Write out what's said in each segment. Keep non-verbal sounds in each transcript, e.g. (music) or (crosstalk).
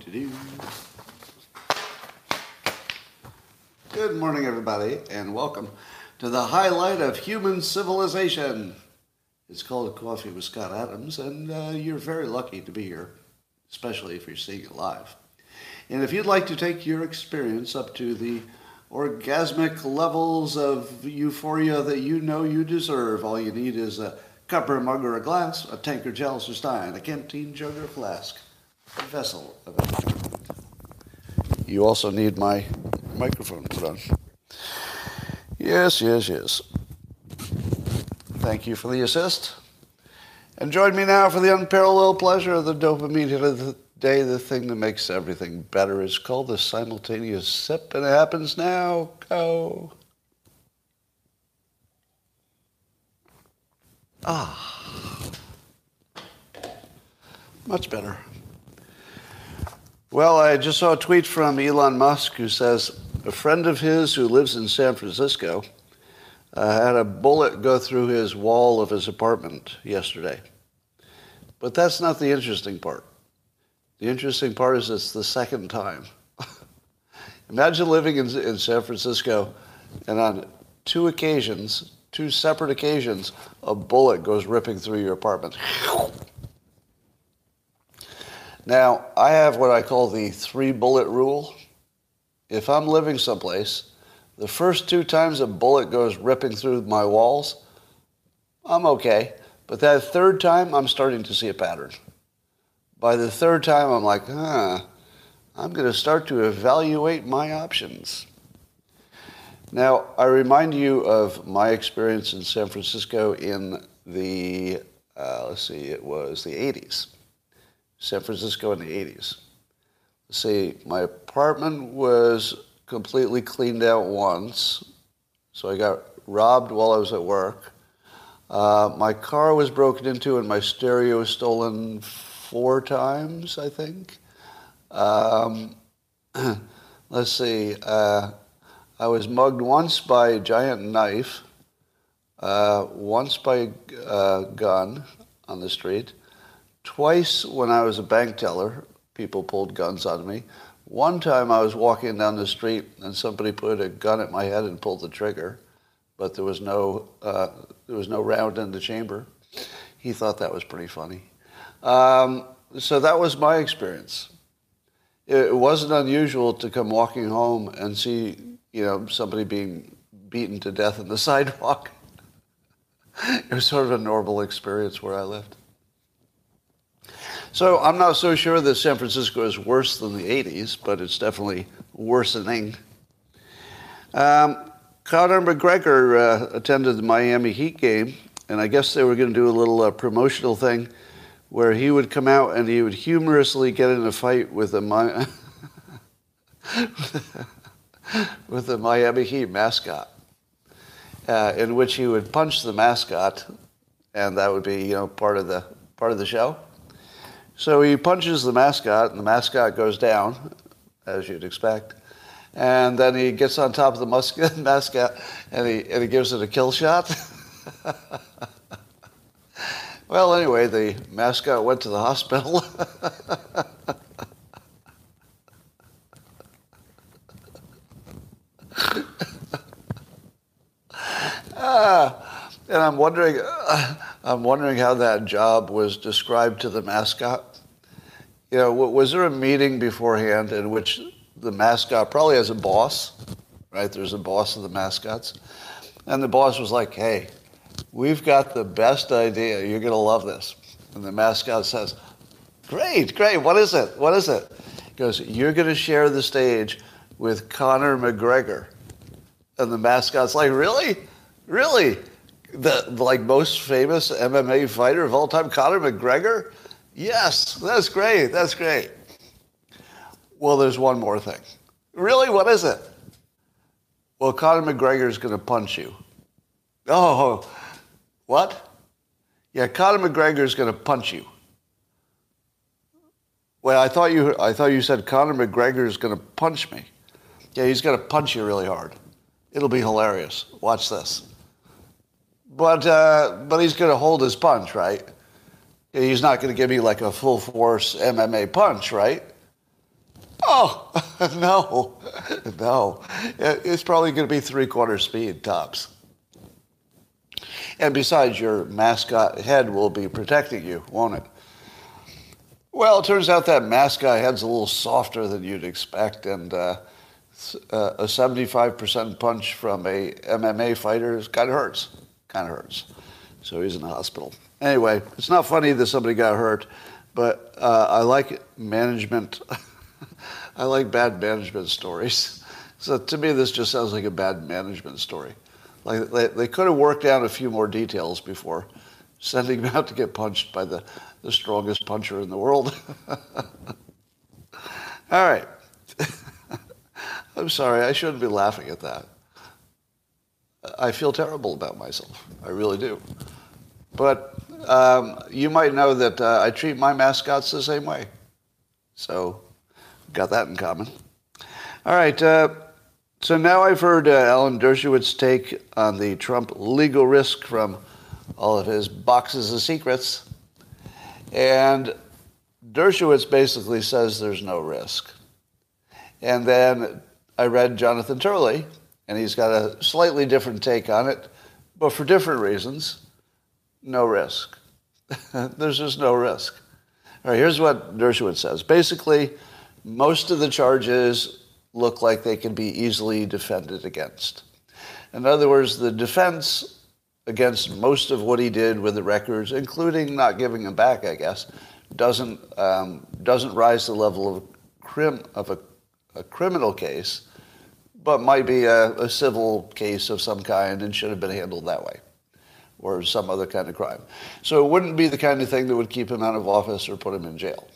Do-do. Good morning, everybody, and welcome to the highlight of human civilization. It's called Coffee with Scott Adams, and uh, you're very lucky to be here, especially if you're seeing it live. And if you'd like to take your experience up to the orgasmic levels of euphoria that you know you deserve, all you need is a cup or a mug or a glass, a tankard, chalice or stein, a canteen, jug or flask, vessel of. You also need my microphone put on. Yes, yes, yes. Thank you for the assist. And join me now for the unparalleled pleasure of the dopamine hit of the day. The thing that makes everything better is called the simultaneous sip, and it happens now. Go. Ah. Much better. Well, I just saw a tweet from Elon Musk who says a friend of his who lives in San Francisco uh, had a bullet go through his wall of his apartment yesterday. But that's not the interesting part. The interesting part is it's the second time. (laughs) Imagine living in, in San Francisco and on two occasions, two separate occasions, a bullet goes ripping through your apartment. (laughs) Now, I have what I call the three bullet rule. If I'm living someplace, the first two times a bullet goes ripping through my walls, I'm okay. But that third time, I'm starting to see a pattern. By the third time, I'm like, huh, I'm going to start to evaluate my options. Now, I remind you of my experience in San Francisco in the, uh, let's see, it was the 80s. San Francisco in the 80s. Let's see, my apartment was completely cleaned out once, so I got robbed while I was at work. Uh, my car was broken into and my stereo was stolen four times, I think. Um, (clears throat) let's see. Uh, I was mugged once by a giant knife, uh, once by a uh, gun on the street, twice when I was a bank teller. People pulled guns on me. One time I was walking down the street and somebody put a gun at my head and pulled the trigger, but there was no uh, there was no round in the chamber. He thought that was pretty funny. Um, so that was my experience. It wasn't unusual to come walking home and see, you know, somebody being beaten to death in the (laughs) sidewalk. it was sort of a normal experience where I lived. So I'm not so sure that San Francisco is worse than the 80s, but it's definitely worsening. Um, Conor McGregor uh, attended the Miami Heat game, and I guess they were going to do a little uh, promotional thing where he would come out and he would humorously get in a fight with the Mi- (laughs) with the Miami Heat mascot, uh, in which he would punch the mascot, and that would be you know part of the part of the show. So he punches the mascot, and the mascot goes down, as you'd expect. And then he gets on top of the (laughs) mascot and he, and he gives it a kill shot. (laughs) well, anyway, the mascot went to the hospital. (laughs) ah, and I'm wondering, (sighs) I'm wondering how that job was described to the mascot. You know, was there a meeting beforehand in which the mascot probably has a boss, right? There's a boss of the mascots. And the boss was like, hey, we've got the best idea. You're going to love this. And the mascot says, great, great. What is it? What is it? He goes, you're going to share the stage with Conor McGregor. And the mascot's like, really? Really? The, like most famous MMA fighter of all time, Conor McGregor? Yes, that's great. That's great. Well, there's one more thing. Really? What is it? Well, Conor McGregor is going to punch you. Oh, what? Yeah, Conor McGregor is going to punch you. Well, I thought you I thought you said Conor McGregor is going to punch me. Yeah, he's going to punch you really hard. It'll be hilarious. Watch this. But uh, but he's going to hold his punch, right? He's not going to give me like a full force MMA punch, right? Oh, (laughs) no, (laughs) no. It's probably going to be three quarter speed tops. And besides, your mascot head will be protecting you, won't it? Well, it turns out that mascot head's a little softer than you'd expect, and uh, uh a 75% punch from a MMA fighter kind of hurts. Kind of hurts. So he's in the hospital. Anyway, it's not funny that somebody got hurt, but uh, I like management. (laughs) I like bad management stories. (laughs) So to me, this just sounds like a bad management story. Like they, they could have worked out a few more details before sending (laughs) him out to get punched by the, the strongest puncher in the world. All right. I'm sorry, I shouldn't be laughing at that. I feel terrible about myself. I really do. But um, you might know that uh, I treat my mascots the same way. So, got that in common. All right. Uh, so now I've heard uh, Alan Dershowitz's take on the Trump legal risk from all of his boxes of secrets. And Dershowitz basically says there's no risk. And then I read Jonathan Turley, and he's got a slightly different take on it, but for different reasons. No risk. (laughs) there's just no risk. All right, here's what Dershowitz says. Basically, most of the charges look like they can be easily defended against. In other words, the defense against most of what he did with the records, including not giving them back, I guess, doesn't um, doesn't rise to the level of crim of a, a criminal case, but might be a, a civil case of some kind and should have been handled that way, or some other kind of crime. So it wouldn't be the kind of thing that would keep him out of office or put him in jail.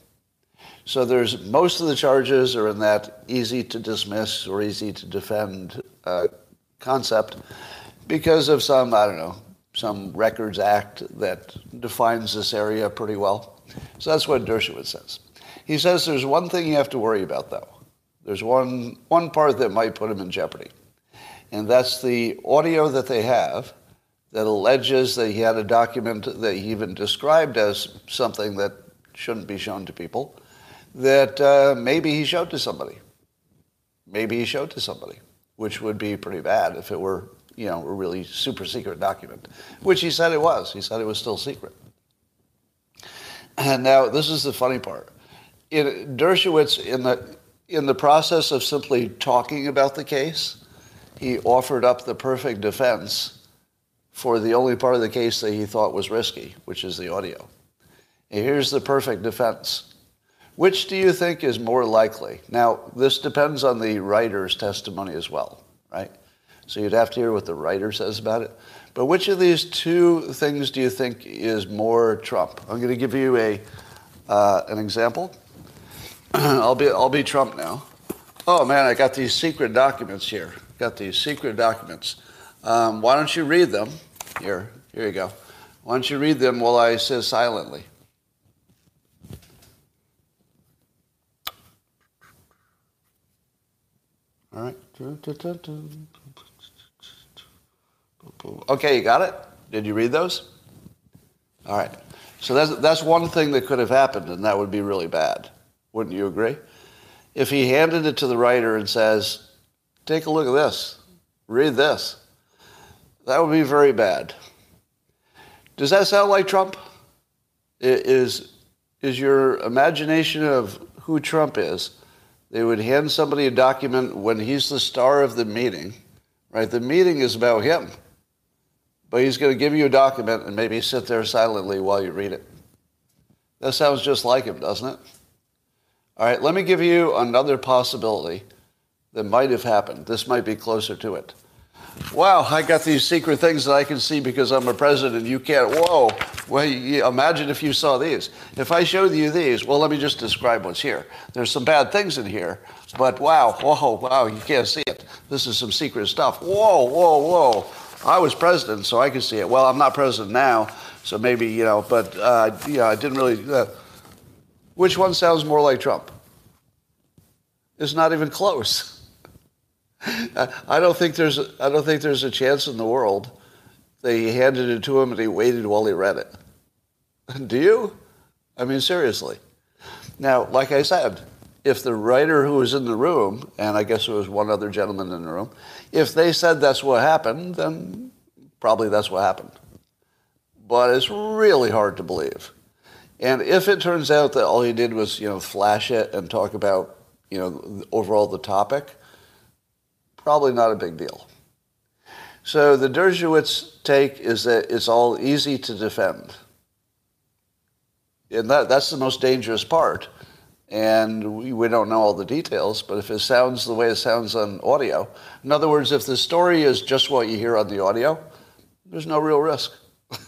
So there's most of the charges are in that easy to dismiss or easy to defend uh, concept because of some, I don't know, some records act that defines this area pretty well. So that's what Dershowitz says. He says there's one thing you have to worry about though. There's one, one part that might put him in jeopardy. And that's the audio that they have that alleges that he had a document that he even described as something that shouldn't be shown to people that uh, maybe he showed to somebody. Maybe he showed to somebody, which would be pretty bad if it were, you know, a really super secret document, which he said it was. He said it was still secret. And now this is the funny part. In Dershowitz, in the in the process of simply talking about the case, he offered up the perfect defense for the only part of the case that he thought was risky, which is the audio. And here's the perfect defense. Which do you think is more likely? Now, this depends on the writer's testimony as well, right? So you'd have to hear what the writer says about it. But which of these two things do you think is more Trump? I'm going to give you a uh, an example. (clears throat) I'll be I'll be Trump now. Oh man, I got these secret documents here. Got these secret documents. Um, why don't you read them? Here, here you go. Why don't you read them while I sit silently? All right. Okay, you got it? Did you read those? All right. So that's, that's one thing that could have happened, and that would be really bad. Wouldn't you agree? If he handed it to the writer and says, take a look at this, read this, that would be very bad. Does that sound like Trump? Is, is your imagination of who Trump is they would hand somebody a document when he's the star of the meeting, right? The meeting is about him. But he's going to give you a document and maybe sit there silently while you read it. That sounds just like him, doesn't it? All right, let me give you another possibility that might have happened. This might be closer to it. Wow, I got these secret things that I can see because I'm a president. You can't. Whoa. Well, you, imagine if you saw these. If I showed you these, well, let me just describe what's here. There's some bad things in here, but wow, whoa, wow, you can't see it. This is some secret stuff. Whoa, whoa, whoa. I was president, so I could see it. Well, I'm not president now, so maybe, you know, but, uh, I didn't really. Uh, which one sounds more like Trump? It's not even close. I don't think there's I don't think there's a chance in the world they handed it to him and he waited while he read it. (laughs) Do you? I mean, seriously. Now, like I said, if the writer who was in the room, and I guess there was one other gentleman in the room, if they said that's what happened, then probably that's what happened. But it's really hard to believe. And if it turns out that all he did was, you know, flash it and talk about, you know, overall the topic, probably not a big deal. So the Dershowitz take is that it's all easy to defend. And that, that's the most dangerous part. And we, we don't know all the details, but if it sounds the way it sounds on audio, in other words, if the story is just what you hear on the audio, there's no real risk. (laughs)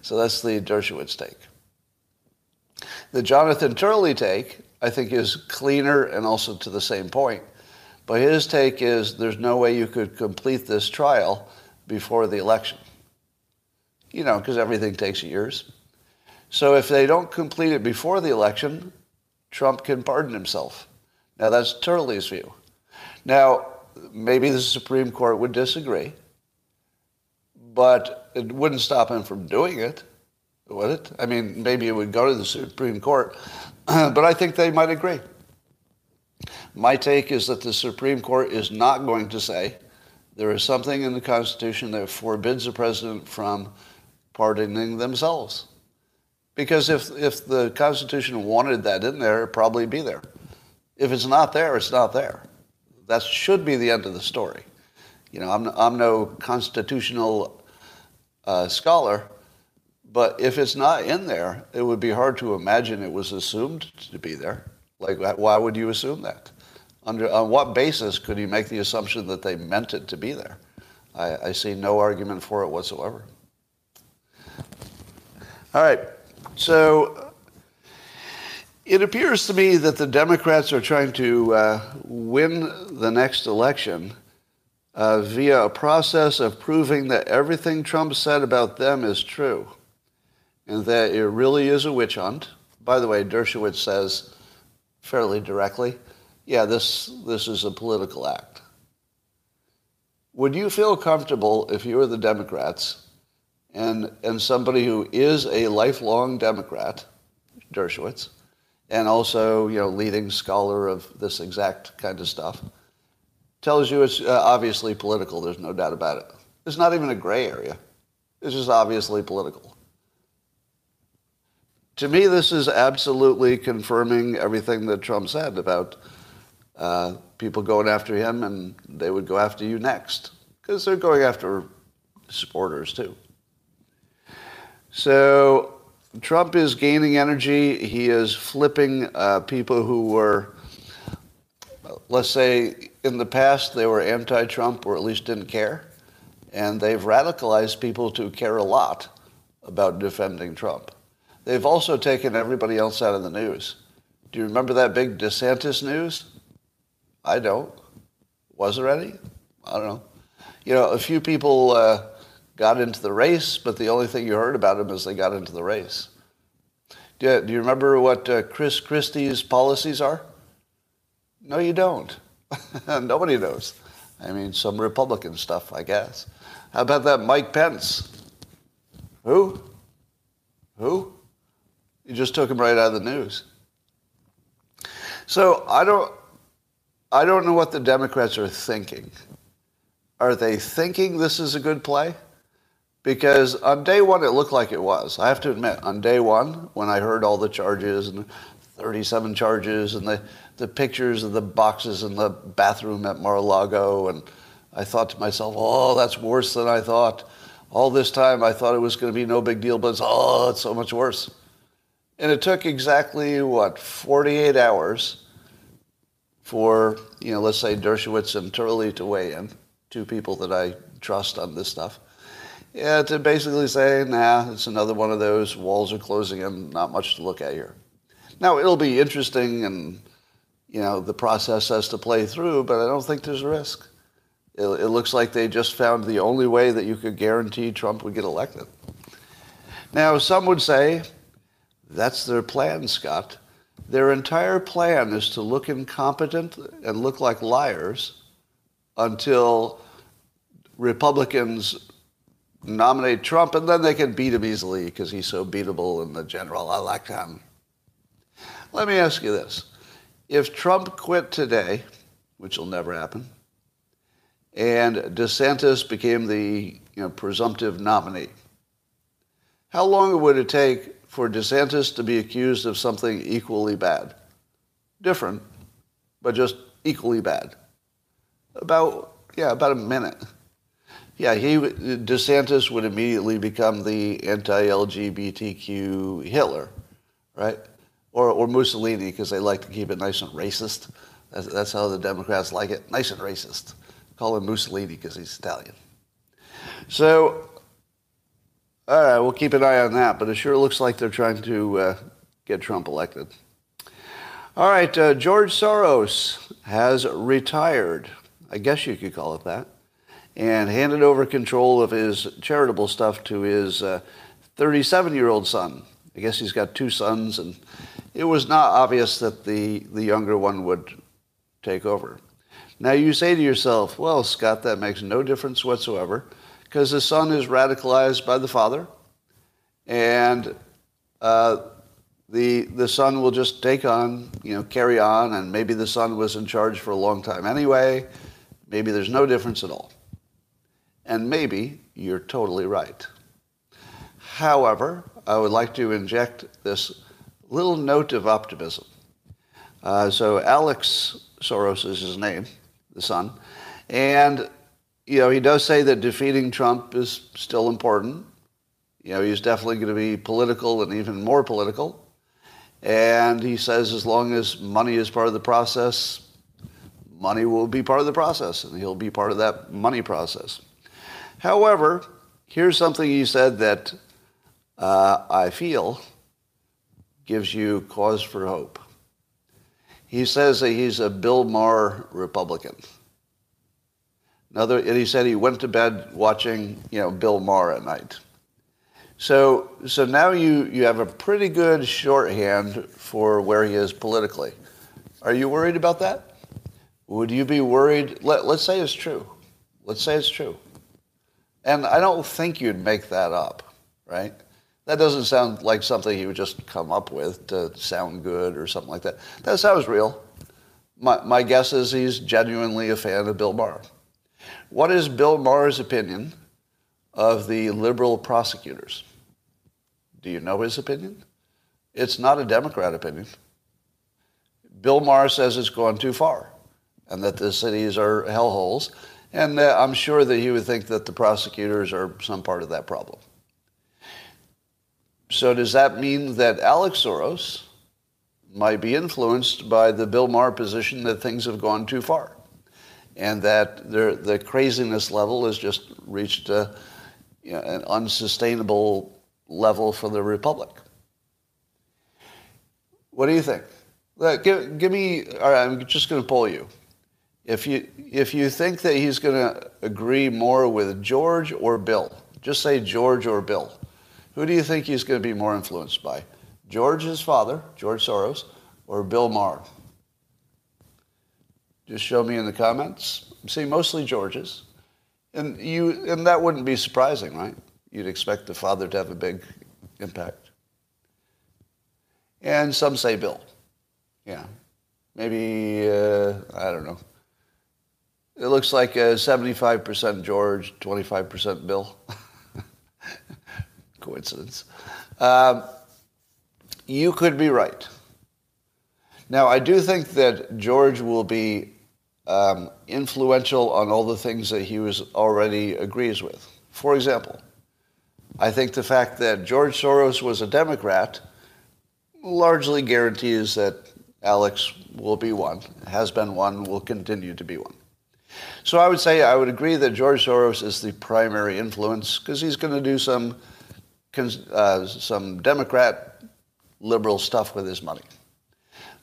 so that's the Dershowitz take. The Jonathan Turley take, I think, is cleaner and also to the same point. But his take is there's no way you could complete this trial before the election. You know, because everything takes years. So if they don't complete it before the election, Trump can pardon himself. Now that's Turley's view. Now, maybe the Supreme Court would disagree, but it wouldn't stop him from doing it, would it? I mean, maybe it would go to the Supreme Court, (clears throat) but I think they might agree. My take is that the Supreme Court is not going to say there is something in the Constitution that forbids the president from pardoning themselves. Because if, if the Constitution wanted that in there, it'd probably be there. If it's not there, it's not there. That should be the end of the story. You know, I'm, I'm no constitutional uh, scholar, but if it's not in there, it would be hard to imagine it was assumed to be there. Like, why would you assume that? Under, on what basis could you make the assumption that they meant it to be there? I, I see no argument for it whatsoever. All right, so it appears to me that the Democrats are trying to uh, win the next election uh, via a process of proving that everything Trump said about them is true and that it really is a witch hunt. By the way, Dershowitz says fairly directly yeah, this, this is a political act. Would you feel comfortable if you were the Democrats and, and somebody who is a lifelong Democrat, Dershowitz, and also you know leading scholar of this exact kind of stuff, tells you it's uh, obviously political. There's no doubt about it. It's not even a gray area. It's just obviously political. To me, this is absolutely confirming everything that Trump said about uh, people going after him, and they would go after you next because they're going after supporters too. So Trump is gaining energy. He is flipping uh, people who were, let's say, in the past they were anti-Trump or at least didn't care, and they've radicalized people to care a lot about defending Trump. They've also taken everybody else out of the news. Do you remember that big DeSantis news? I don't. Was there any? I don't know. You know, a few people uh, got into the race, but the only thing you heard about them is they got into the race. Do you, do you remember what uh, Chris Christie's policies are? No, you don't. (laughs) Nobody knows. I mean, some Republican stuff, I guess. How about that Mike Pence? Who? Who? You just took him right out of the news. So I don't. I don't know what the Democrats are thinking. Are they thinking this is a good play? Because on day one, it looked like it was. I have to admit, on day one, when I heard all the charges and 37 charges and the, the pictures of the boxes in the bathroom at Mar-a-Lago, and I thought to myself, oh, that's worse than I thought. All this time, I thought it was going to be no big deal, but it's, oh, it's so much worse. And it took exactly, what, 48 hours for, you know, let's say Dershowitz and Turley to weigh in, two people that I trust on this stuff. Yeah, to basically say, nah, it's another one of those walls are closing and not much to look at here. Now, it'll be interesting and, you know, the process has to play through, but I don't think there's a risk. It, it looks like they just found the only way that you could guarantee Trump would get elected. Now, some would say that's their plan, Scott. Their entire plan is to look incompetent and look like liars until Republicans nominate Trump, and then they can beat him easily because he's so beatable in the general election. Let me ask you this. If Trump quit today, which will never happen, and DeSantis became the you know, presumptive nominee, how long would it take for DeSantis to be accused of something equally bad? Different, but just equally bad. About, yeah, about a minute. Yeah, he DeSantis would immediately become the anti-LGBTQ Hitler, right? Or, or Mussolini, because they like to keep it nice and racist. That's, that's how the Democrats like it, nice and racist. Call him Mussolini because he's Italian. So, all right, we'll keep an eye on that, but it sure looks like they're trying to uh, get Trump elected. All right, uh, George Soros has retired. I guess you could call it that and handed over control of his charitable stuff to his 37 uh, year old son. I guess he's got two sons, and it was not obvious that the, the younger one would take over. Now you say to yourself, well, Scott, that makes no difference whatsoever because the son is radicalized by the father, and uh, the, the son will just take on, you know, carry on, and maybe the son was in charge for a long time anyway. Maybe there's no difference at all. And maybe you're totally right. However, I would like to inject this little note of optimism. Uh, so Alex Soros is his name, the son, and you know he does say that defeating Trump is still important. You know he's definitely going to be political and even more political. And he says as long as money is part of the process, money will be part of the process, and he'll be part of that money process. However, here's something he said that uh, I feel gives you cause for hope. He says that he's a Bill Maher Republican. Another, and he said he went to bed watching, you know, Bill Maher at night. So, so now you, you have a pretty good shorthand for where he is politically. Are you worried about that? Would you be worried? Let, let's say it's true. Let's say it's true. And I don't think you'd make that up, right? That doesn't sound like something you would just come up with to sound good or something like that. That sounds real. My, my guess is he's genuinely a fan of Bill Maher. What is Bill Maher's opinion of the liberal prosecutors? Do you know his opinion? It's not a Democrat opinion. Bill Maher says it's gone too far and that the cities are hellholes and uh, I'm sure that he would think that the prosecutors are some part of that problem. So does that mean that Alex Soros might be influenced by the Bill Maher position that things have gone too far and that the craziness level has just reached a, you know, an unsustainable level for the republic? What do you think? Give, give me, all right, I'm just going to poll you. If you, if you think that he's going to agree more with George or Bill, just say George or Bill. Who do you think he's going to be more influenced by? George's father, George Soros, or Bill Maher? Just show me in the comments. See, mostly George's. And, you, and that wouldn't be surprising, right? You'd expect the father to have a big impact. And some say Bill. Yeah. Maybe, uh, I don't know, it looks like a 75% George, 25% Bill. (laughs) Coincidence. Um, you could be right. Now, I do think that George will be um, influential on all the things that he was already agrees with. For example, I think the fact that George Soros was a Democrat largely guarantees that Alex will be one, has been one, will continue to be one. So I would say I would agree that George Soros is the primary influence because he's going to do some, uh, some Democrat liberal stuff with his money.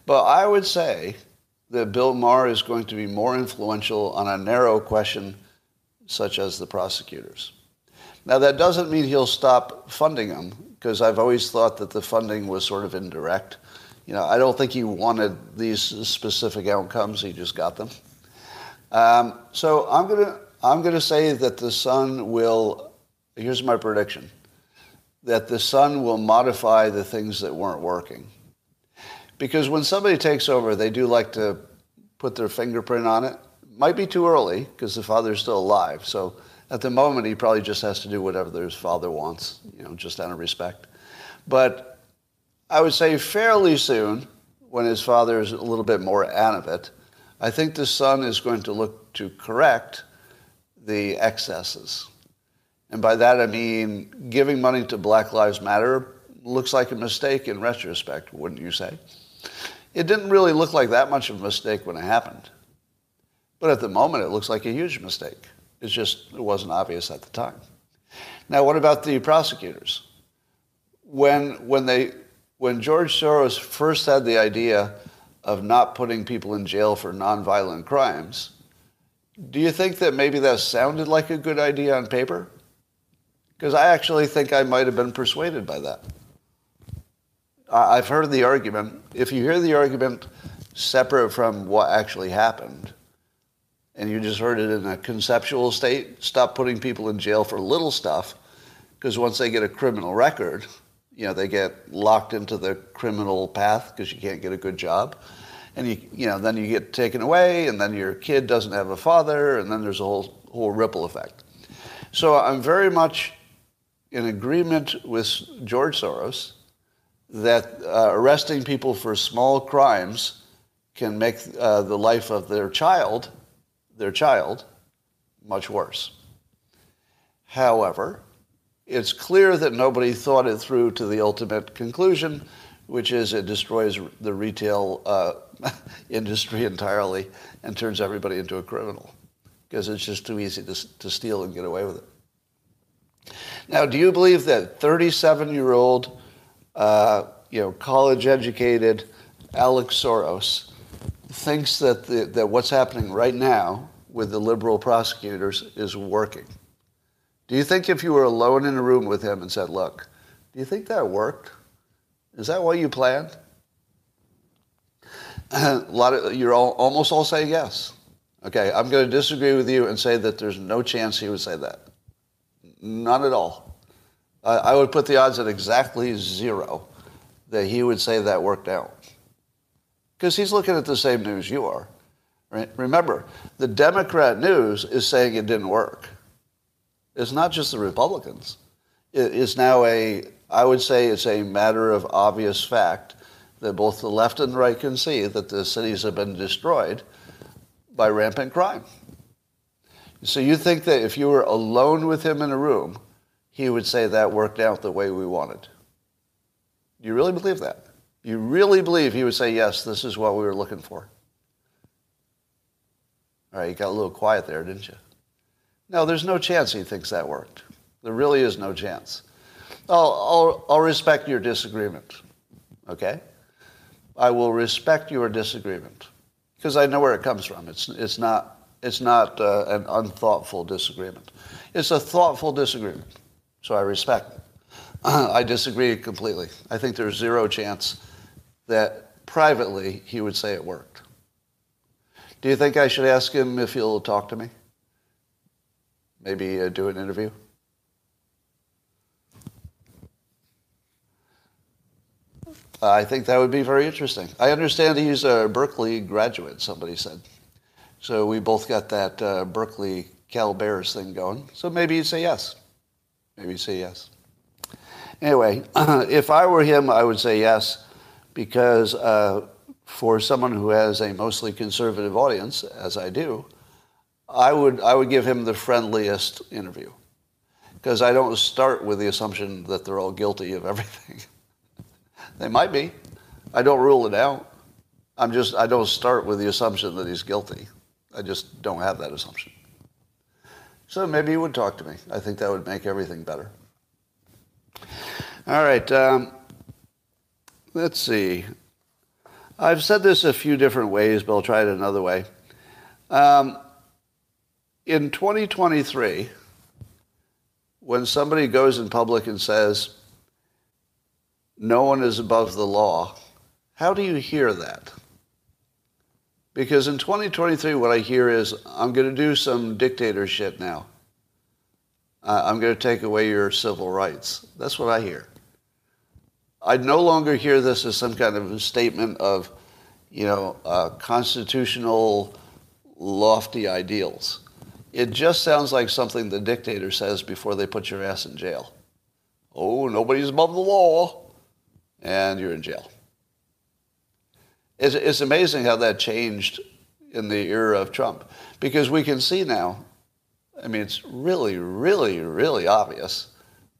But I would say that Bill Maher is going to be more influential on a narrow question such as the prosecutors. Now, that doesn't mean he'll stop funding them because I've always thought that the funding was sort of indirect. You know, I don't think he wanted these specific outcomes, he just got them. Um, so I'm gonna I'm gonna say that the son will. Here's my prediction: that the son will modify the things that weren't working. Because when somebody takes over, they do like to put their fingerprint on it. Might be too early because the father's still alive. So at the moment, he probably just has to do whatever his father wants, you know, just out of respect. But I would say fairly soon, when his father is a little bit more out of it, I think the son is going to look to correct the excesses. And by that I mean giving money to Black Lives Matter looks like a mistake in retrospect, wouldn't you say? It didn't really look like that much of a mistake when it happened. But at the moment, it looks like a huge mistake. It's just, it wasn't obvious at the time. Now, what about the prosecutors? When, when, they, when George Soros first had the idea of not putting people in jail for nonviolent crimes, do you think that maybe that sounded like a good idea on paper? Because I actually think I might have been persuaded by that. I've heard the argument. If you hear the argument separate from what actually happened, and you just heard it in a conceptual state, stop putting people in jail for little stuff, because once they get a criminal record, you know, they get locked into the criminal path because you can't get a good job. And you, you know, then you get taken away, and then your kid doesn't have a father, and then there's a whole, whole ripple effect. So I'm very much in agreement with George Soros that uh, arresting people for small crimes can make uh, the life of their child, their child, much worse. However, it's clear that nobody thought it through to the ultimate conclusion, which is it destroys the retail uh, (laughs) industry entirely and turns everybody into a criminal because it's just too easy to, to steal and get away with it. Now, do you believe that 37 year old uh, you know, college-educated Alex Soros thinks that, the, that what's happening right now with the liberal prosecutors is working. Do you think if you were alone in a room with him and said, look, do you think that worked? Is that what you planned? (clears throat) a lot of you're all, almost all saying yes. Okay, I'm going to disagree with you and say that there's no chance he would say that. None at all. I, I would put the odds at exactly zero that he would say that worked out. Because he's looking at the same news you are. Right? Remember, the Democrat news is saying it didn't work. It's not just the Republicans. It is now a, I would say it's a matter of obvious fact that both the left and the right can see that the cities have been destroyed by rampant crime. So you think that if you were alone with him in a room, he would say that worked out the way we wanted? Do you really believe that? You really believe he would say, yes, this is what we were looking for? All right, you got a little quiet there, didn't you? No, there's no chance he thinks that worked. There really is no chance. I'll, I'll, I'll respect your disagreement, okay? I will respect your disagreement because I know where it comes from. It's, it's not, it's not uh, an unthoughtful disagreement. It's a thoughtful disagreement, so I respect. (clears throat) I disagree completely. I think there's zero chance that privately he would say it worked. Do you think I should ask him if he'll talk to me? Maybe uh, do an interview? I think that would be very interesting. I understand he's a Berkeley graduate, somebody said. So we both got that uh, Berkeley Cal Bears thing going. So maybe he'd say yes. Maybe say yes. Anyway, (clears throat) if I were him, I would say yes, because uh, for someone who has a mostly conservative audience, as I do, I would, I would give him the friendliest interview. Because I don't start with the assumption that they're all guilty of everything. (laughs) they might be. I don't rule it out. I'm just, I don't start with the assumption that he's guilty. I just don't have that assumption. So maybe he would talk to me. I think that would make everything better. All right. Um, let's see. I've said this a few different ways, but I'll try it another way. Um, in 2023, when somebody goes in public and says, no one is above the law, how do you hear that? Because in 2023, what I hear is, I'm going to do some dictatorship now uh, I'm going to take away your civil rights. That's what I hear. I no longer hear this as some kind of a statement of, you know, uh, constitutional lofty ideals. It just sounds like something the dictator says before they put your ass in jail. Oh, nobody's above the law, and you're in jail. It's, it's amazing how that changed in the era of Trump because we can see now, I mean, it's really, really, really obvious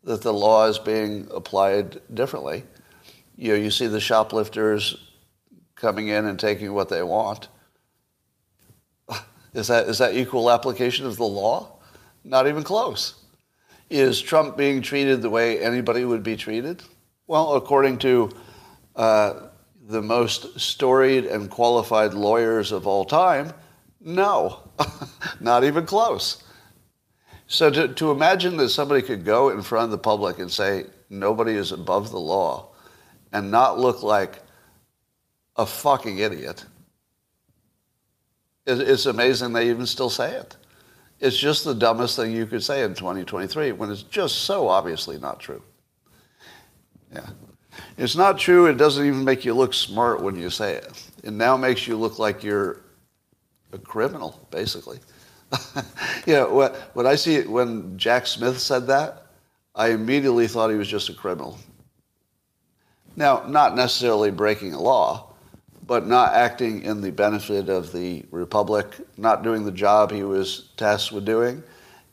that the law is being applied differently. You know, you see the shoplifters coming in and taking what they want. Is that, is that equal application of the law? Not even close. Is Trump being treated the way anybody would be treated? Well, according to uh, the most storied and qualified lawyers of all time, no, (laughs) not even close. So to, to imagine that somebody could go in front of the public and say nobody is above the law and not look like a fucking idiot, it's amazing they even still say it. It's just the dumbest thing you could say in 2023 when it's just so obviously not true. Yeah. It's not true. It doesn't even make you look smart when you say it. It now makes you look like you're a criminal, basically. (laughs) you know, when, I see it, when Jack Smith said that, I immediately thought he was just a criminal. Now, not necessarily breaking a law, but not acting in the benefit of the republic, not doing the job he was tasked with doing,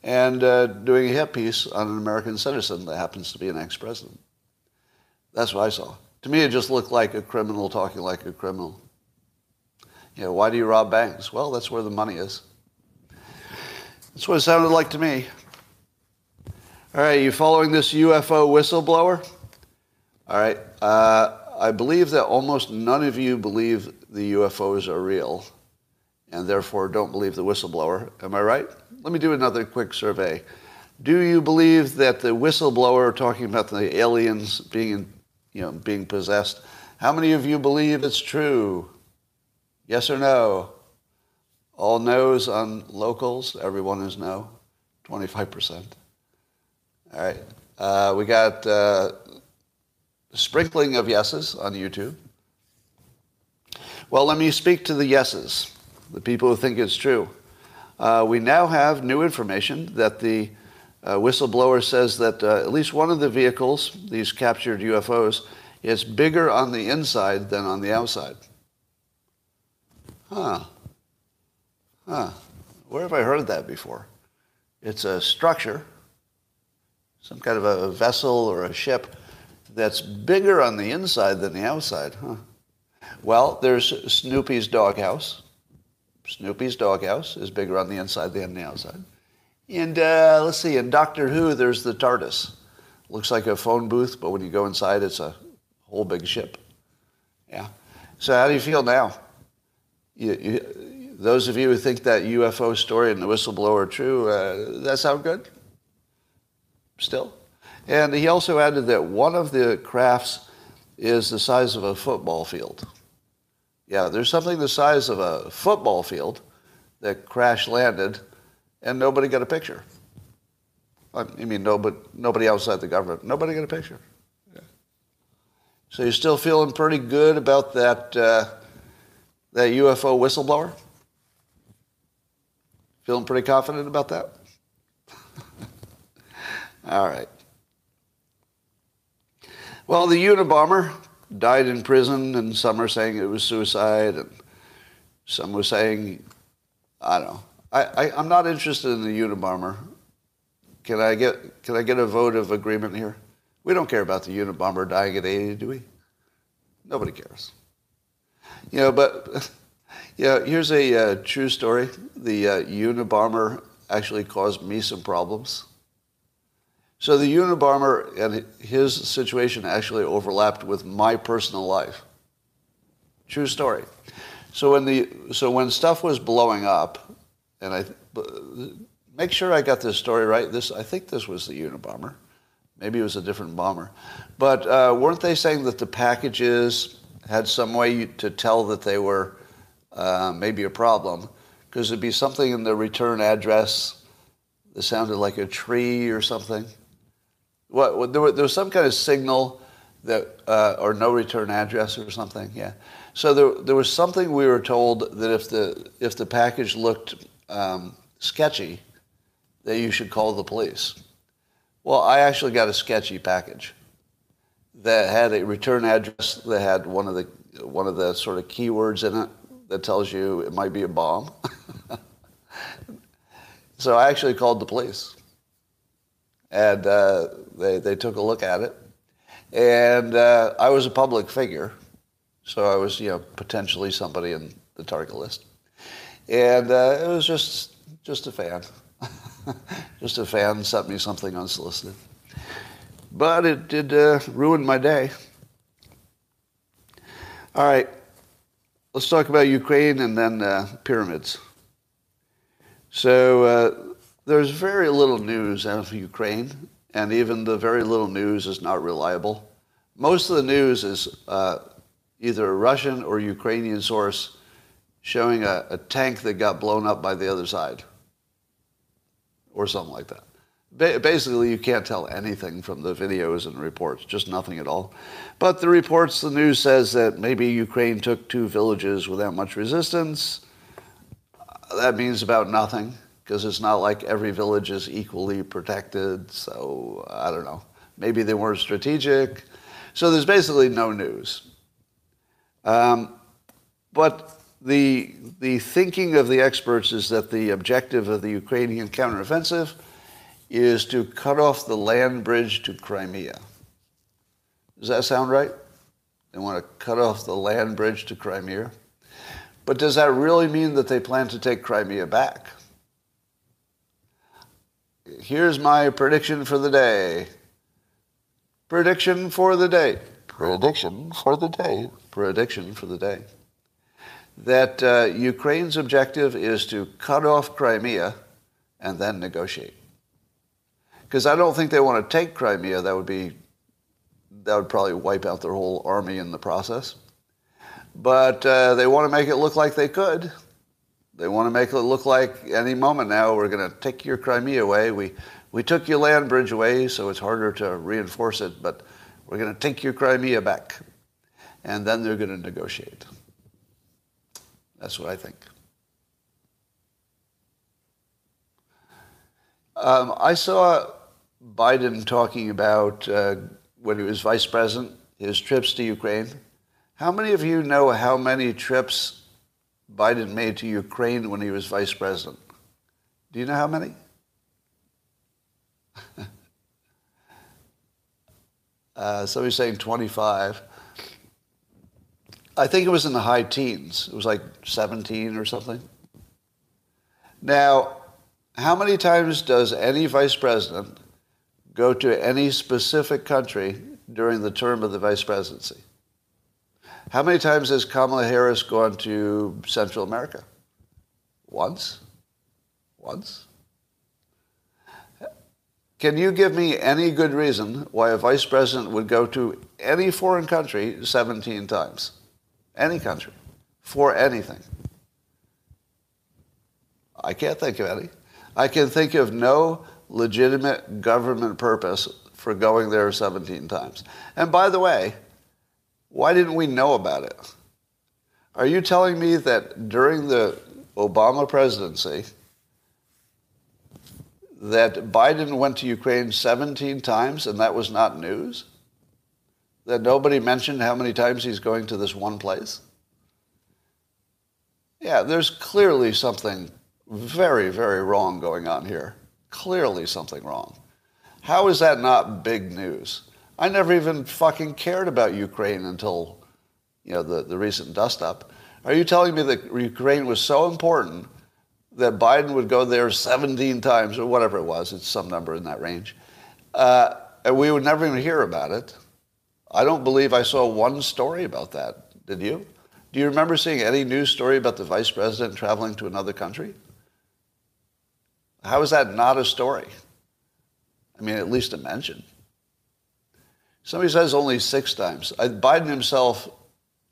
and uh, doing a hit piece on an American citizen that happens to be an ex-president. That's what I saw. To me, it just looked like a criminal talking like a criminal. You know, why do you rob banks? Well, that's where the money is. That's what it sounded like to me. All right, you following this UFO whistleblower? All right. Uh, I believe that almost none of you believe the UFOs are real and therefore don't believe the whistleblower. Am I right? Let me do another quick survey. Do you believe that the whistleblower talking about the aliens being, you know, being possessed, how many of you believe it's true? Yes or no? All no's on locals. Everyone is no. 25%. All right. Uh, we got uh, sprinkling of yeses on YouTube. Well, let me speak to the yeses, the people who think it's true. Uh, we now have new information that the uh, whistleblower says that uh, at least one of the vehicles, these captured UFOs, is bigger on the inside than on the outside. Huh. Huh. Where have I heard that before? It's a structure, some kind of a vessel or a ship that's bigger on the inside than the outside, huh? Well, there's Snoopy's doghouse. Snoopy's doghouse is bigger on the inside than the outside. And uh, let's see, in Doctor Who, there's the TARDIS. Looks like a phone booth, but when you go inside, it's a whole big ship. Yeah. So how do you feel now? You, you, those of you who think that UFO story and the whistleblower are true, uh, that sound good? Still? And he also added that one of the crafts is the size of a football field. Yeah, there's something the size of a football field that crash landed and nobody got a picture. I mean, nobody, nobody outside the government, nobody got a picture. Yeah. So you're still feeling pretty good about that, uh, that UFO whistleblower? Feeling pretty confident about that? (laughs) All right. Well, the Unabomber died in prison, and some are saying it was suicide, and some were saying, I don't know. I, I, am not interested in the Unabomber. Can I get can I get a vote of agreement here? We don't care about the Unabomber dying at 80, do we? Nobody cares. You know, but (laughs) yeah, here's a uh, true story. The uh, Unabomber actually caused me some problems. So the Unabomber and his situation actually overlapped with my personal life. True story. So when the so when stuff was blowing up, and I make sure I got this story right. This I think this was the Unabomber. Maybe it was a different bomber, but uh, weren't they saying that the packages had some way to tell that they were uh, maybe a problem? Because it'd be something in the return address that sounded like a tree or something. What, there, was some kind of signal that uh, or no return address or something. Yeah. So there, there was something we were told that if the if the package looked um, sketchy, that you should call the police. Well, I actually got a sketchy package that had a return address that had one of the one of the sort of keywords in it that tells you it might be a bomb. (laughs) so I actually called the police, and uh, they they took a look at it, and uh, I was a public figure, so I was you know potentially somebody in the target list, and uh, it was just just a fan, (laughs) just a fan sent me something unsolicited. But it did uh, ruin my day. All right, let's talk about Ukraine and then uh, pyramids. So uh, there's very little news out of Ukraine, and even the very little news is not reliable. Most of the news is uh, either a Russian or Ukrainian source showing a, a tank that got blown up by the other side, or something like that basically you can't tell anything from the videos and reports, just nothing at all. But the reports, the news says that maybe Ukraine took two villages without much resistance. That means about nothing because it's not like every village is equally protected. So I don't know. Maybe they weren't strategic. So there's basically no news. Um, but the, the thinking of the experts is that the objective of the Ukrainian counteroffensive is to cut off the land bridge to Crimea. Does that sound right? They want to cut off the land bridge to Crimea. But does that really mean that they plan to take Crimea back? Here's my prediction for the day. Prediction for the day. Prediction for the day. Prediction for the day. That uh, Ukraine's objective is to cut off Crimea and then negotiate because I don't think they want to take Crimea. That would be that would probably wipe out their whole army in the process. But uh, they want to make it look like they could. They want to make it look like any moment now we're going to take your Crimea away. We we took your land bridge away, so it's harder to reinforce it. But we're going to take your Crimea back, and then they're going to negotiate. That's what I think. Um, I saw Biden talking about uh, when he was vice president, his trips to Ukraine. How many of you know how many trips Biden made to Ukraine when he was vice president? Do you know how many? (laughs) uh, somebody's saying 25. I think it was in the high teens. It was like 17 or something. Now, how many times does any vice president go to any specific country during the term of the vice presidency? How many times has Kamala Harris gone to Central America? Once? Once? Can you give me any good reason why a vice president would go to any foreign country 17 times? Any country. For anything. I can't think of any. I can think of no legitimate government purpose for going there 17 times. And by the way, why didn't we know about it? Are you telling me that during the Obama presidency, that Biden went to Ukraine 17 times and that was not news? That nobody mentioned how many times he's going to this one place? Yeah, there's clearly something very, very wrong going on here. Clearly something wrong. How is that not big news? I never even fucking cared about Ukraine until, you know, the, the recent dust up. Are you telling me that Ukraine was so important that Biden would go there 17 times or whatever it was? It's some number in that range. Uh, and we would never even hear about it. I don't believe I saw one story about that. Did you? Do you remember seeing any news story about the vice president traveling to another country? How is that not a story? I mean, at least a mention. Somebody says only six times. I, Biden himself,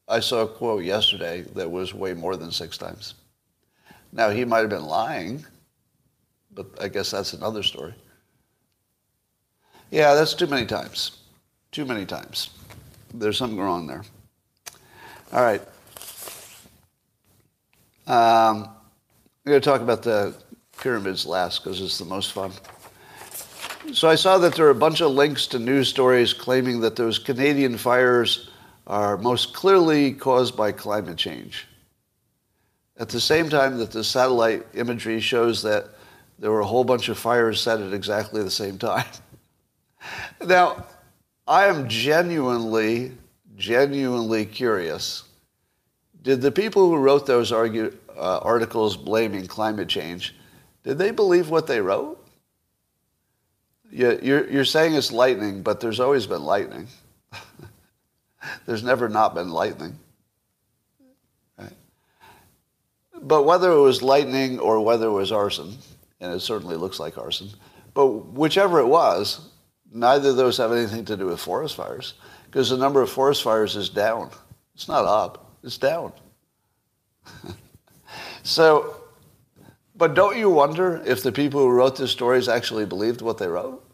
I saw a quote yesterday that was way more than six times. Now, he might have been lying, but I guess that's another story. Yeah, that's too many times. Too many times. there's something wrong there. All right. Um, I'm going to talk about the pyramids last because it's the most fun. So I saw that there are a bunch of links to news stories claiming that those Canadian fires are most clearly caused by climate change. At the same time that the satellite imagery shows that there were a whole bunch of fires set at exactly the same time. (laughs) now, I am genuinely, genuinely curious. Did the people who wrote those argue, uh, articles blaming climate change, did they believe what they wrote? You're, you're saying it's lightning, but there's always been lightning. (laughs) there's never not been lightning. But whether it was lightning or whether it was arson, and it certainly looks like arson, but whichever it was, neither of those have anything to do with forest fires because the number of forest fires is down. It's not up, it's down. (laughs) so, but don't you wonder if the people who wrote the stories actually believed what they wrote?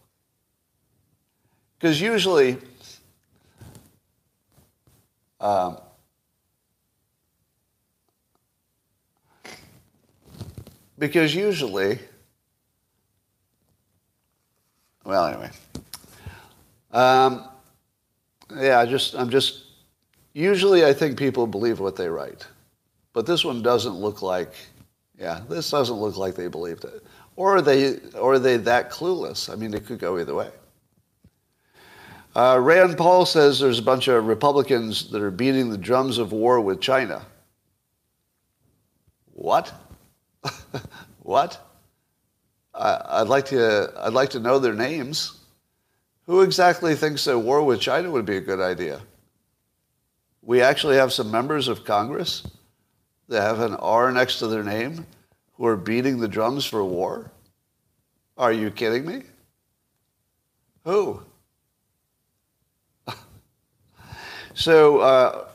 Because usually, um, because usually, well, anyway, um, yeah, I just, I'm just, usually I think people believe what they write, but this one doesn't look like, yeah, this doesn't look like they believed it, or are they, or are they that clueless? I mean, it could go either way. Uh, Rand Paul says there's a bunch of Republicans that are beating the drums of war with China. What? (laughs) what? I, would like to. I'd like to know their names. Who exactly thinks that war with China would be a good idea? We actually have some members of Congress that have an R next to their name who are beating the drums for war. Are you kidding me? Who? (laughs) So uh,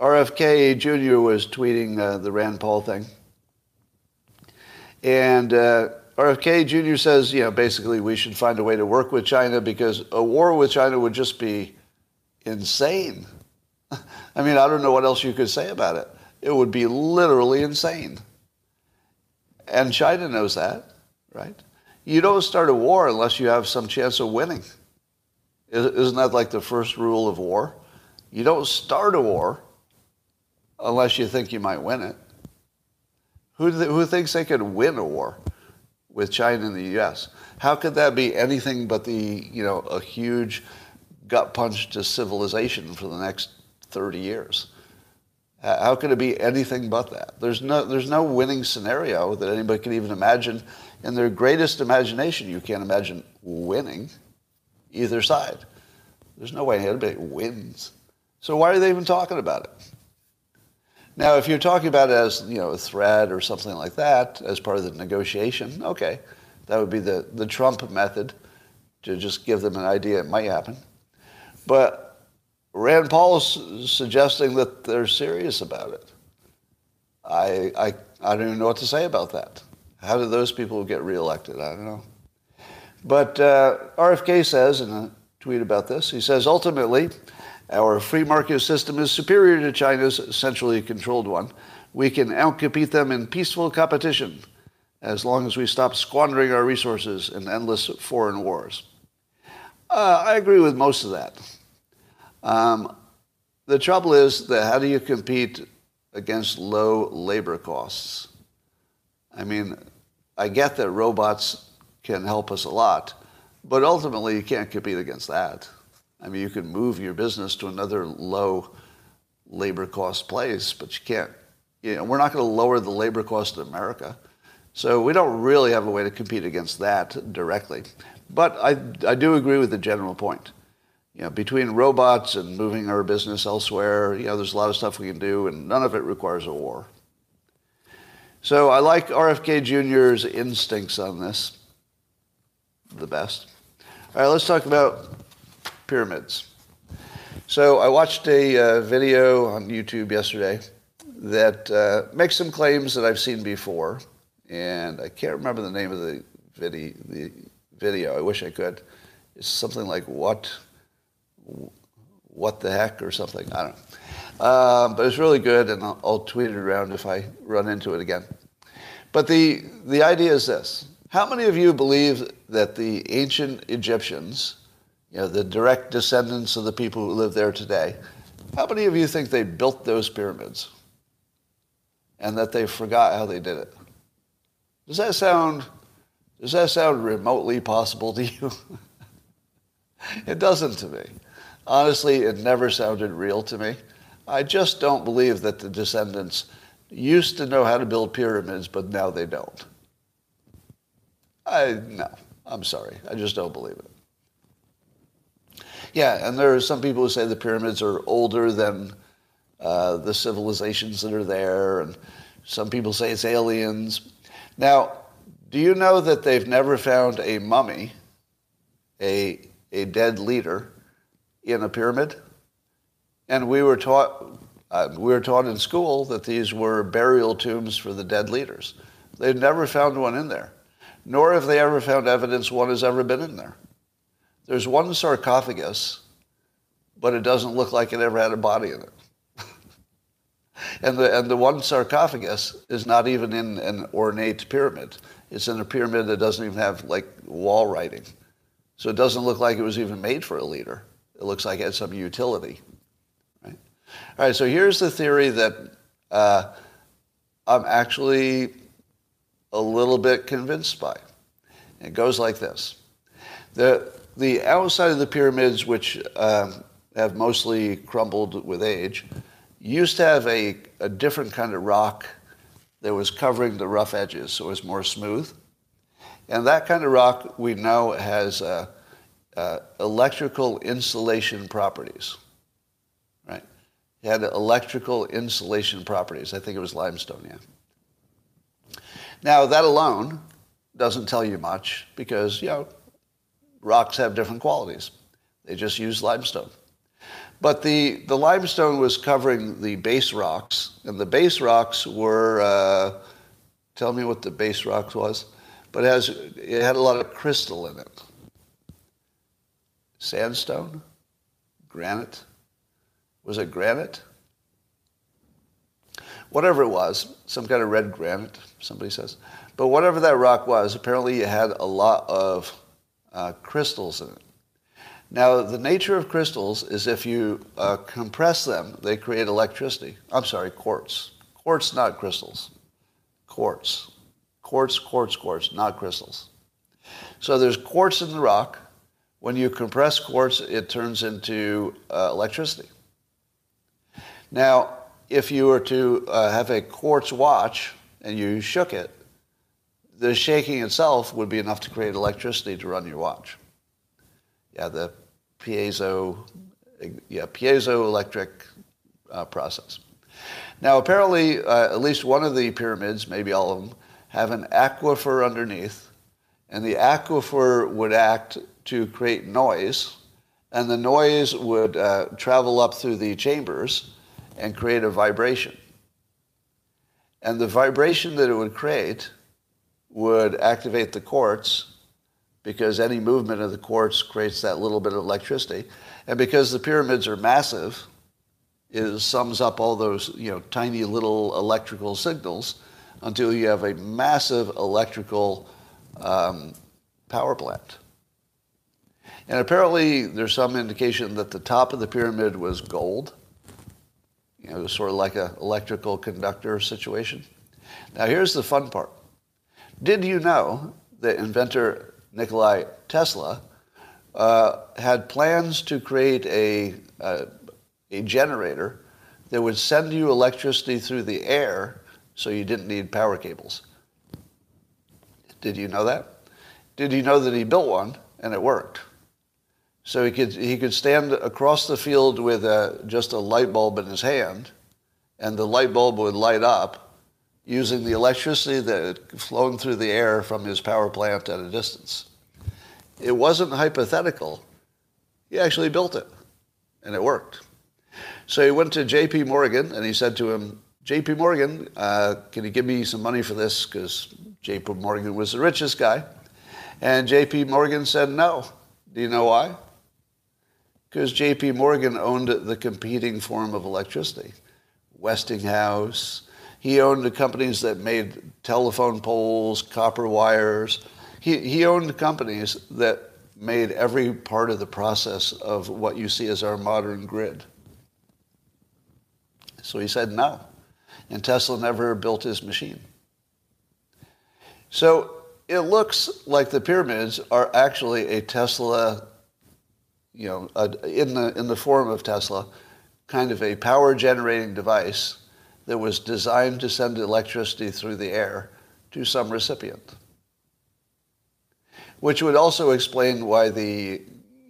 RFK Jr. was tweeting uh, the Rand Paul thing. And uh, RFK Jr. says, you know, basically we should find a way to work with China because a war with China would just be insane. (laughs) I mean, I don't know what else you could say about it. It would be literally insane. And China knows that, right? You don't start a war unless you have some chance of winning. Isn't that like the first rule of war? You don't start a war unless you think you might win it. Who, who thinks they could win a war with China and the U.S.? How could that be anything but the, you know, a huge gut punch to civilization for the next 30 years? How could it be anything but that? There's no, there's no winning scenario that anybody can even imagine. In their greatest imagination, you can't imagine winning either side. There's no way anybody wins. So why are they even talking about it? Now, if you're talking about it as you know a threat or something like that as part of the negotiation, okay, that would be the, the Trump method to just give them an idea it might happen. But Rand Paul is suggesting that they're serious about it. I, I, I don't even know what to say about that. How do those people get reelected? I don't know. But uh, RFK says in a tweet about this, he says ultimately, our free market system is superior to China's centrally controlled one. We can outcompete them in peaceful competition as long as we stop squandering our resources in endless foreign wars. Uh, I agree with most of that. Um, the trouble is that how do you compete against low labor costs? I mean, I get that robots can help us a lot, but ultimately you can't compete against that. I mean, you can move your business to another low labor cost place, but you can't. You know, we're not going to lower the labor cost in America. So we don't really have a way to compete against that directly. But I, I do agree with the general point. You know, between robots and moving our business elsewhere, you know, there's a lot of stuff we can do, and none of it requires a war. So I like RFK Jr.'s instincts on this the best. All right, let's talk about pyramids. So I watched a uh, video on YouTube yesterday that uh, makes some claims that I've seen before, and I can't remember the name of the video. The video. I wish I could. It's something like what what the heck or something. I don't know. Um, but it's really good, and I'll, I'll tweet it around if I run into it again. But the, the idea is this. How many of you believe that the ancient Egyptians, you know, the direct descendants of the people who live there today, how many of you think they built those pyramids and that they forgot how they did it? Does that sound, does that sound remotely possible to you? (laughs) it doesn't to me. Honestly, it never sounded real to me. I just don't believe that the descendants used to know how to build pyramids, but now they don't. I no, I'm sorry. I just don't believe it. Yeah, and there are some people who say the pyramids are older than uh, the civilizations that are there, and some people say it's aliens. Now, do you know that they've never found a mummy, a, a dead leader, in a pyramid? And we were taught uh, we were taught in school that these were burial tombs for the dead leaders. They've never found one in there, nor have they ever found evidence one has ever been in there. There's one sarcophagus, but it doesn't look like it ever had a body in it. (laughs) and, the, and the one sarcophagus is not even in an ornate pyramid. It's in a pyramid that doesn't even have like wall writing. So it doesn't look like it was even made for a leader. It looks like it had some utility. Right? All right, so here's the theory that uh, I'm actually a little bit convinced by. It goes like this. The, the outside of the pyramids, which uh, have mostly crumbled with age, used to have a, a different kind of rock that was covering the rough edges, so it was more smooth. And that kind of rock we know has uh, uh, electrical insulation properties. It had electrical insulation properties. I think it was limestone, yeah. Now, that alone doesn't tell you much because, you know, rocks have different qualities. They just use limestone. But the, the limestone was covering the base rocks, and the base rocks were, uh, tell me what the base rocks was, but it, has, it had a lot of crystal in it. Sandstone? Granite? Was it granite? Whatever it was, some kind of red granite, somebody says. But whatever that rock was, apparently it had a lot of uh, crystals in it. Now, the nature of crystals is if you uh, compress them, they create electricity. I'm sorry, quartz. Quartz, not crystals. Quartz. Quartz, quartz, quartz, not crystals. So there's quartz in the rock. When you compress quartz, it turns into uh, electricity. Now, if you were to uh, have a quartz watch and you shook it, the shaking itself would be enough to create electricity to run your watch. Yeah, the piezo, yeah, piezoelectric uh, process. Now, apparently, uh, at least one of the pyramids, maybe all of them, have an aquifer underneath, and the aquifer would act to create noise, and the noise would uh, travel up through the chambers and create a vibration. And the vibration that it would create would activate the quartz because any movement of the quartz creates that little bit of electricity. And because the pyramids are massive, it sums up all those you know, tiny little electrical signals until you have a massive electrical um, power plant. And apparently, there's some indication that the top of the pyramid was gold you know, sort of like an electrical conductor situation. Now, here's the fun part. Did you know that inventor Nikolai Tesla uh, had plans to create a, a, a generator that would send you electricity through the air so you didn't need power cables? Did you know that? Did you know that he built one and it worked? So he could, he could stand across the field with a, just a light bulb in his hand, and the light bulb would light up using the electricity that had flown through the air from his power plant at a distance. It wasn't hypothetical. He actually built it, and it worked. So he went to J.P. Morgan, and he said to him, J.P. Morgan, uh, can you give me some money for this? Because J.P. Morgan was the richest guy. And J.P. Morgan said no. Do you know why? Because J.P. Morgan owned the competing form of electricity. Westinghouse. He owned the companies that made telephone poles, copper wires. He, he owned companies that made every part of the process of what you see as our modern grid. So he said no. And Tesla never built his machine. So it looks like the pyramids are actually a Tesla, you know, a, in, the, in the form of Tesla, kind of a power generating device that was designed to send electricity through the air to some recipient. Which would also explain why the,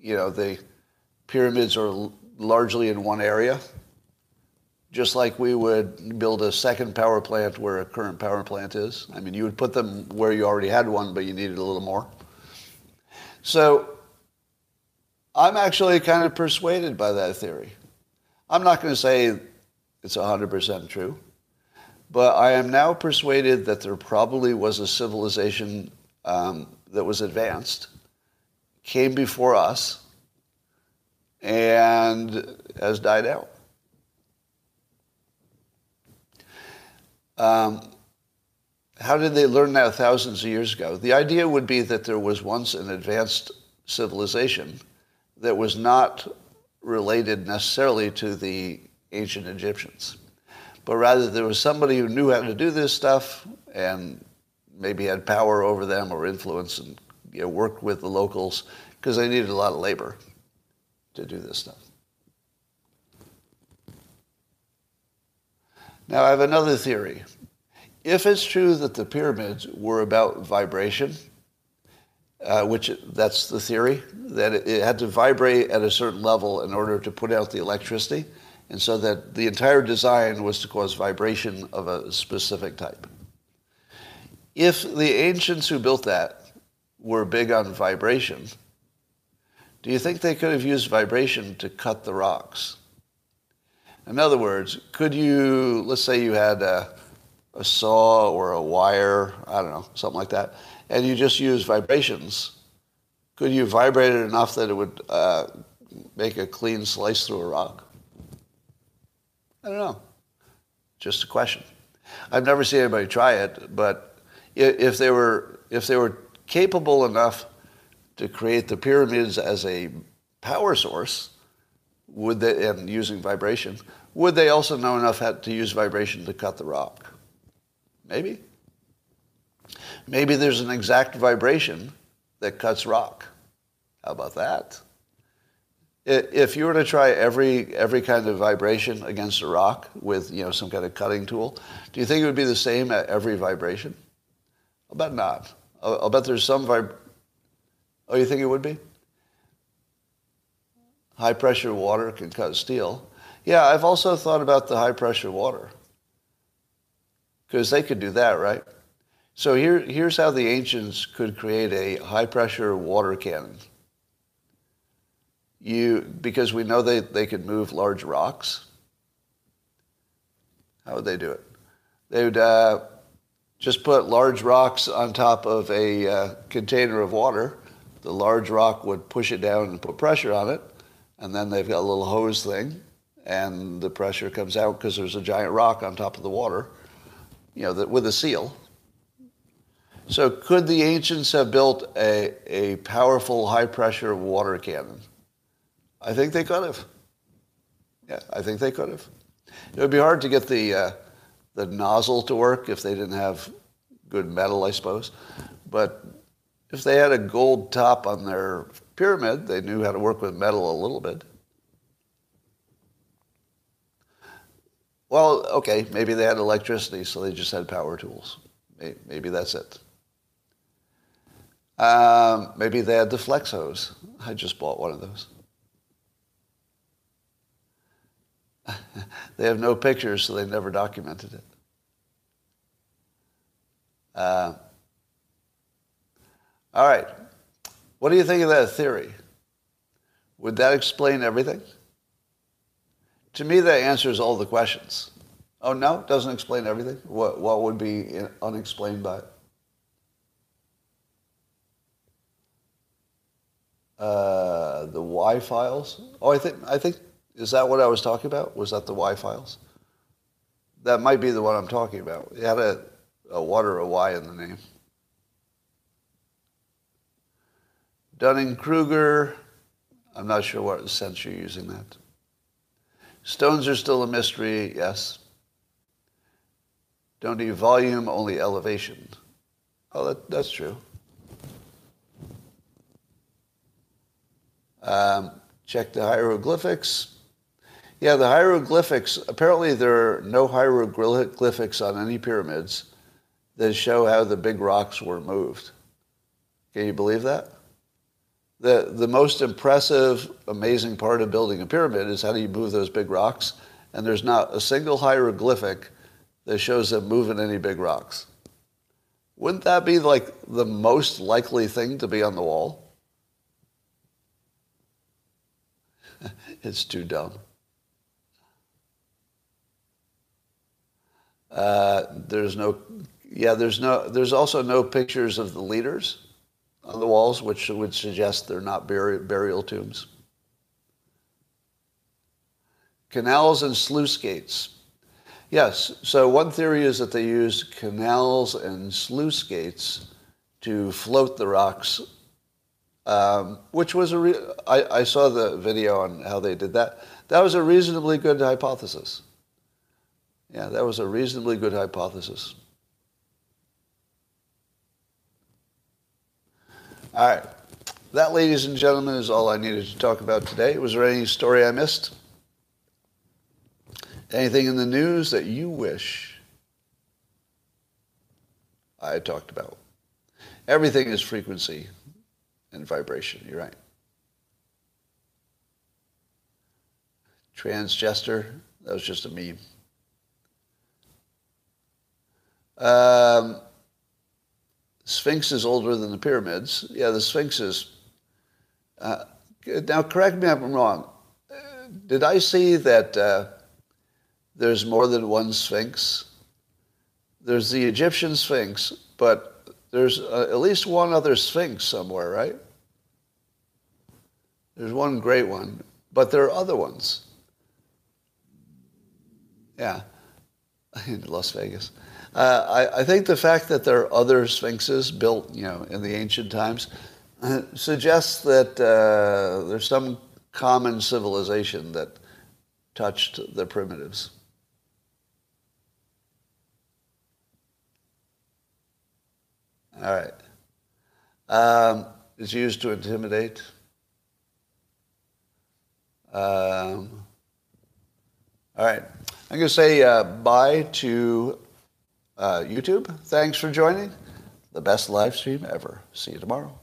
you know, the pyramids are largely in one area just like we would build a second power plant where a current power plant is. I mean, you would put them where you already had one, but you needed a little more. So I'm actually kind of persuaded by that theory. I'm not going to say it's 100% true, but I am now persuaded that there probably was a civilization um, that was advanced, came before us, and has died out. Um, how did they learn that thousands of years ago? The idea would be that there was once an advanced civilization that was not related necessarily to the ancient Egyptians, but rather there was somebody who knew how to do this stuff and maybe had power over them or influence and you know, worked with the locals because they needed a lot of labor to do this stuff. Now, I have another theory. If it's true that the pyramids were about vibration, uh, which that's the theory, that it, it had to vibrate at a certain level in order to put out the electricity, and so that the entire design was to cause vibration of a specific type. If the ancients who built that were big on vibration, do you think they could have used vibration to cut the rocks? In other words, could you, let's say you had a, a saw or a wire, I don't know, something like that, and you just use vibrations, could you vibrate it enough that it would uh, make a clean slice through a rock? I don't know. Just a question. I've never seen anybody try it, but if they were if they were capable enough to create the pyramids as a power source, would they, and using vibration, would they also know enough how to use vibration to cut the rock? Maybe. Maybe there's an exact vibration that cuts rock. How about that? If you were to try every every kind of vibration against a rock with you know some kind of cutting tool, do you think it would be the same at every vibration? I'll bet not. I'll, I'll bet there's some vib. Oh, you think it would be? High pressure water can cut steel. Yeah, I've also thought about the high pressure water because they could do that, right? So here, here's how the ancients could create a high pressure water cannon. You, because we know they, they could move large rocks. How would they do it? They would uh, just put large rocks on top of a uh, container of water. The large rock would push it down and put pressure on it and then they've got a little hose thing, and the pressure comes out because there's a giant rock on top of the water, you know, with a seal. So could the ancients have built a, a powerful high pressure water cannon? I think they could have. Yeah, I think they could have. It would be hard to get the uh, the nozzle to work if they didn't have good metal, I suppose. But if they had a gold top on their pyramid, they knew how to work with metal a little bit. Well, okay, maybe they had electricity, so they just had power tools. Maybe that's it. Um, maybe they had the flex hose. I just bought one of those. (laughs) they have no pictures, so they never documented it. Uh, all right. What do you think of that theory? Would that explain everything? To me, that answers all the questions. Oh, no? Doesn't explain everything? What, what would be unexplained by it? Uh, the Why Files. Oh, I think I think is that what I was talking about? Was that the Why Files? That might be the one I'm talking about. It had a, a water, a Y in the name. Dunning Kruger. I'm not sure what sense you're using that. Stones are still a mystery, yes. Don't need volume, only elevation. Oh, that, that's true. Um, check the hieroglyphics. Yeah, the hieroglyphics, apparently there are no hieroglyphics on any pyramids that show how the big rocks were moved. Can you believe that? The, the most impressive, amazing part of building a pyramid is how do you move those big rocks? And there's not a single hieroglyphic that shows them moving any big rocks. Wouldn't that be like the most likely thing to be on the wall? (laughs) it's too dumb. Uh, there's no, yeah, there's no, there's also no pictures of the leaders on the walls, which would suggest they're not burial, burial tombs. Canals and sluice gates. Yes, so one theory is that they used canals and sluice gates to float the rocks um, which was a re- I, I saw the video on how they did that. That was a reasonably good hypothesis. Yeah, that was a reasonably good hypothesis. All right. That, ladies and gentlemen, is all I needed to talk about today. Was there any story I missed? Anything in the news that you wish I talked about? Everything is frequency and vibration. You're right. Transgester, that was just a meme. Um, Sphinx is older than the pyramids. Yeah, the Sphinx is. Uh, now, correct me if I'm wrong. Did I see that uh, there's more than one Sphinx? There's the Egyptian Sphinx, but there's uh, at least one other Sphinx somewhere, right? There's one great one, but there are other ones. Yeah, (laughs) in Las Vegas. Uh, I, I, think the fact that there are other sphinxes built, you know, in the ancient times, uh, suggests that uh, there's some common civilization that touched the primitives. All right. Um, it's used to intimidate. Um, all right. I'm going to say uh, bye to uh, YouTube. Thanks for joining. The best live stream ever. See you tomorrow.